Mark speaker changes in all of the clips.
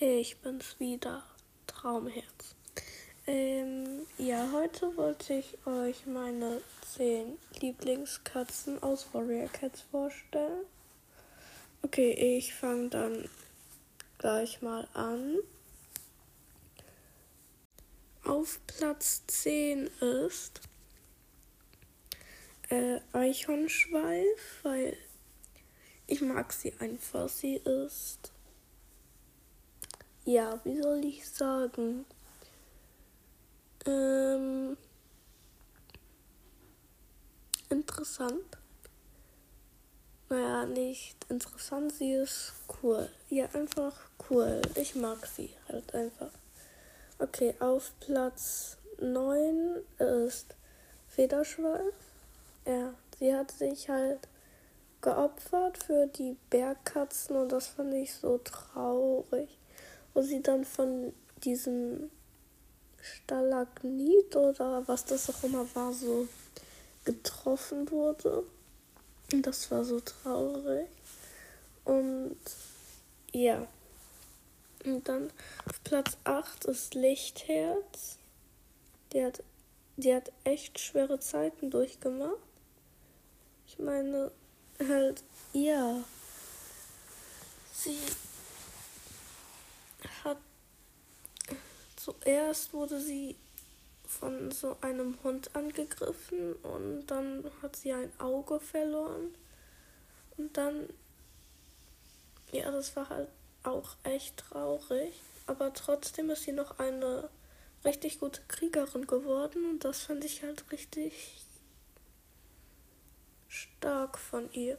Speaker 1: Ich bin's wieder, Traumherz. Ähm, ja, heute wollte ich euch meine 10 Lieblingskatzen aus Warrior Cats vorstellen. Okay, ich fange dann gleich mal an. Auf Platz 10 ist äh, Eichhornschweif, weil ich mag sie einfach. Sie ist, ja, wie soll ich sagen? Ähm, interessant. Naja, nicht interessant, sie ist cool. Ja, einfach cool. Ich mag sie halt einfach. Okay, auf Platz 9 ist Federschweif. Ja, sie hat sich halt geopfert für die Bergkatzen und das fand ich so traurig. Wo sie dann von diesem Stalagnit oder was das auch immer war, so getroffen wurde. Und das war so traurig. Und ja. Und dann auf Platz 8 ist Lichtherz. Die hat, die hat echt schwere Zeiten durchgemacht. Ich meine, halt, ja. Sie hat zuerst wurde sie von so einem Hund angegriffen und dann hat sie ein Auge verloren. Und dann, ja, das war halt auch echt traurig. Aber trotzdem ist sie noch eine richtig gute Kriegerin geworden und das fand ich halt richtig stark von ihr.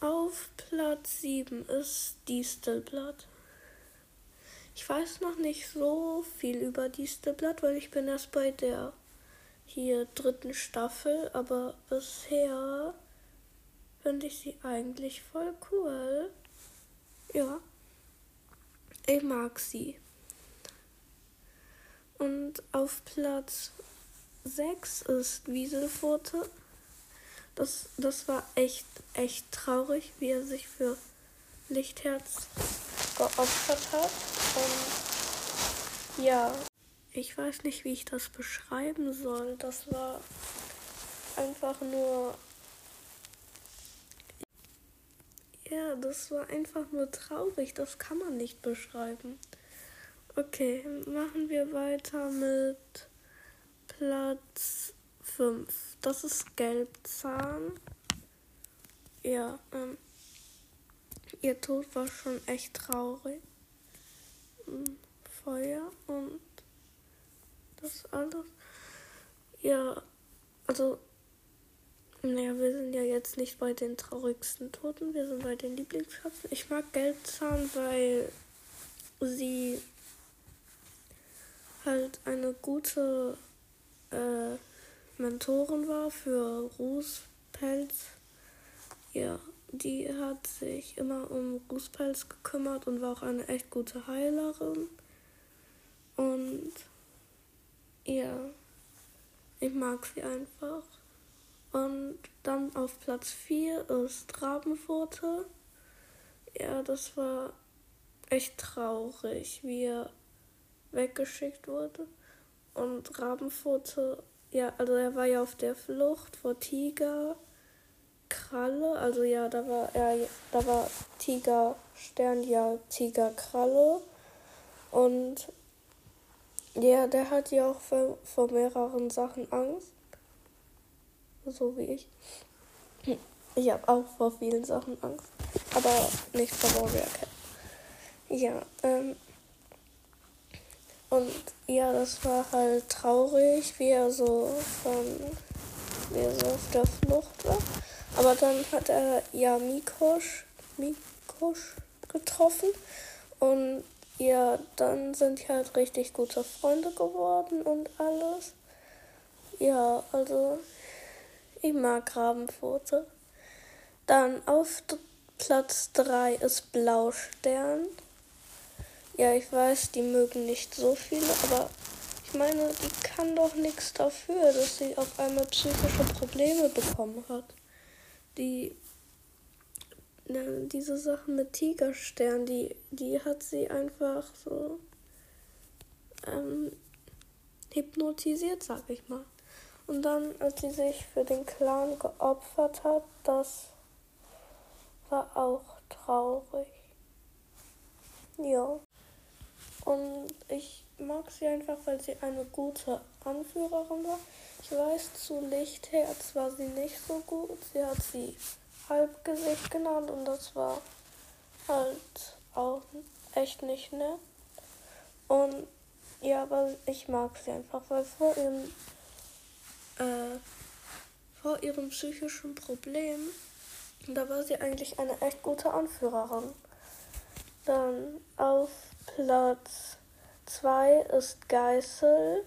Speaker 1: Auf Platz 7 ist Distelblatt. Ich weiß noch nicht so viel über Distelblatt, weil ich bin erst bei der hier dritten Staffel, aber bisher finde ich sie eigentlich voll cool. Ja, ich mag sie. Und auf Platz 6 ist Wieselfurte. Das, das war echt, echt traurig, wie er sich für Lichtherz geopfert hat. Und ja, ich weiß nicht, wie ich das beschreiben soll. Das war einfach nur. Ja, das war einfach nur traurig. Das kann man nicht beschreiben. Okay, machen wir weiter mit Platz 5. Das ist Gelbzahn. Ja, ähm, ihr Tod war schon echt traurig. Hm, Feuer und das alles. Ja, also, naja, wir sind ja jetzt nicht bei den traurigsten Toten, wir sind bei den Lieblingskatzen. Ich mag Gelbzahn, weil sie halt eine gute äh, Mentorin war für Rußpelz. Ja, die hat sich immer um Rußpelz gekümmert und war auch eine echt gute Heilerin. Und ja, ich mag sie einfach. Und dann auf Platz 4 ist Rabenfurte. Ja, das war echt traurig, wie er weggeschickt wurde. Und Rabenfurte ja, also er war ja auf der Flucht vor Tiger, Kralle. Also ja, da war er, da war Tiger Stern, ja, Tiger Kralle. Und ja, der hat ja auch vor, vor mehreren Sachen Angst. So wie ich. Ich habe auch vor vielen Sachen Angst. Aber nicht vor Warrior Cat. Ja, ähm, und ja, das war halt traurig, wie er so von wie er so auf der Flucht war. Aber dann hat er ja Mikosch, Mikosch getroffen. Und ja, dann sind die halt richtig gute Freunde geworden und alles. Ja, also ich mag Grabenpfote. Dann auf Platz 3 ist Blaustern. Ja, ich weiß, die mögen nicht so viele, aber ich meine, die kann doch nichts dafür, dass sie auf einmal psychische Probleme bekommen hat. Die, ne, diese Sache mit Tigerstern, die, die hat sie einfach so ähm, hypnotisiert, sag ich mal. Und dann, als sie sich für den Clan geopfert hat, das war auch traurig. Ja. Und ich mag sie einfach, weil sie eine gute Anführerin war. Ich weiß, zu Lichtherz war sie nicht so gut. Sie hat sie Halbgesicht genannt und das war halt auch echt nicht nett. Und ja, aber ich mag sie einfach, weil vor ihrem, äh, vor ihrem psychischen Problem, da war sie eigentlich eine echt gute Anführerin. Dann auf Platz 2 ist Geißel.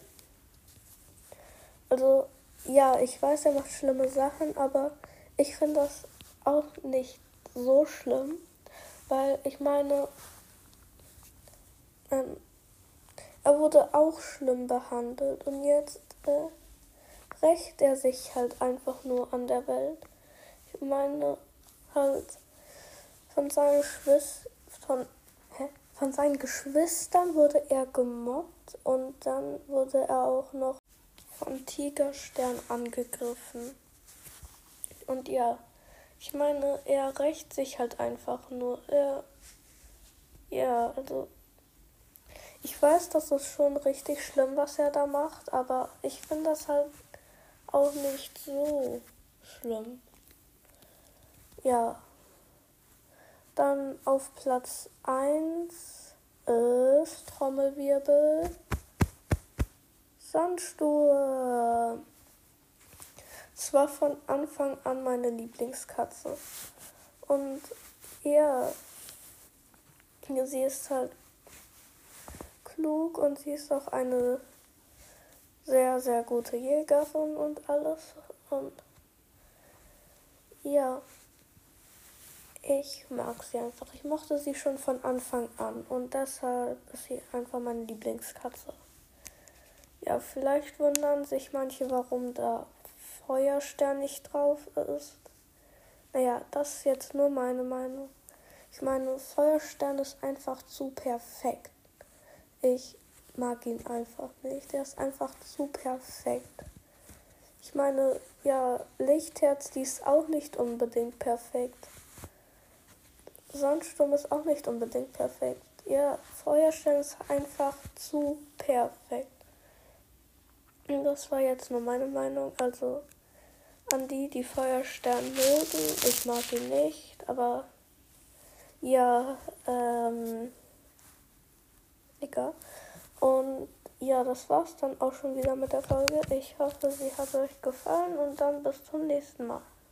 Speaker 1: Also, ja, ich weiß, er macht schlimme Sachen, aber ich finde das auch nicht so schlimm, weil ich meine, ähm, er wurde auch schlimm behandelt und jetzt äh, rächt er sich halt einfach nur an der Welt. Ich meine, halt von seinen Geschwistern, von? Von seinen Geschwistern wurde er gemobbt und dann wurde er auch noch von Tigerstern angegriffen. Und ja, ich meine, er rächt sich halt einfach nur. Er. Ja, also. Ich weiß, das ist schon richtig schlimm, was er da macht, aber ich finde das halt auch nicht so schlimm. Ja. Dann auf Platz 1 ist Trommelwirbel Sandsturm. Es war von Anfang an meine Lieblingskatze. Und ja, sie ist halt klug und sie ist auch eine sehr, sehr gute Jägerin und alles. Und ja, ich mag sie einfach. Ich mochte sie schon von Anfang an und deshalb ist sie einfach meine Lieblingskatze. Ja, vielleicht wundern sich manche, warum da Feuerstern nicht drauf ist. Naja, das ist jetzt nur meine Meinung. Ich meine, Feuerstern ist einfach zu perfekt. Ich mag ihn einfach nicht. Der ist einfach zu perfekt. Ich meine, ja, Lichtherz, die ist auch nicht unbedingt perfekt. Sandsturm ist auch nicht unbedingt perfekt. Ja, Feuerstern ist einfach zu perfekt. Das war jetzt nur meine Meinung. Also an die, die Feuerstern mögen. Ich mag ihn nicht, aber ja, ähm, egal. Und ja, das war's dann auch schon wieder mit der Folge. Ich hoffe, sie hat euch gefallen und dann bis zum nächsten Mal.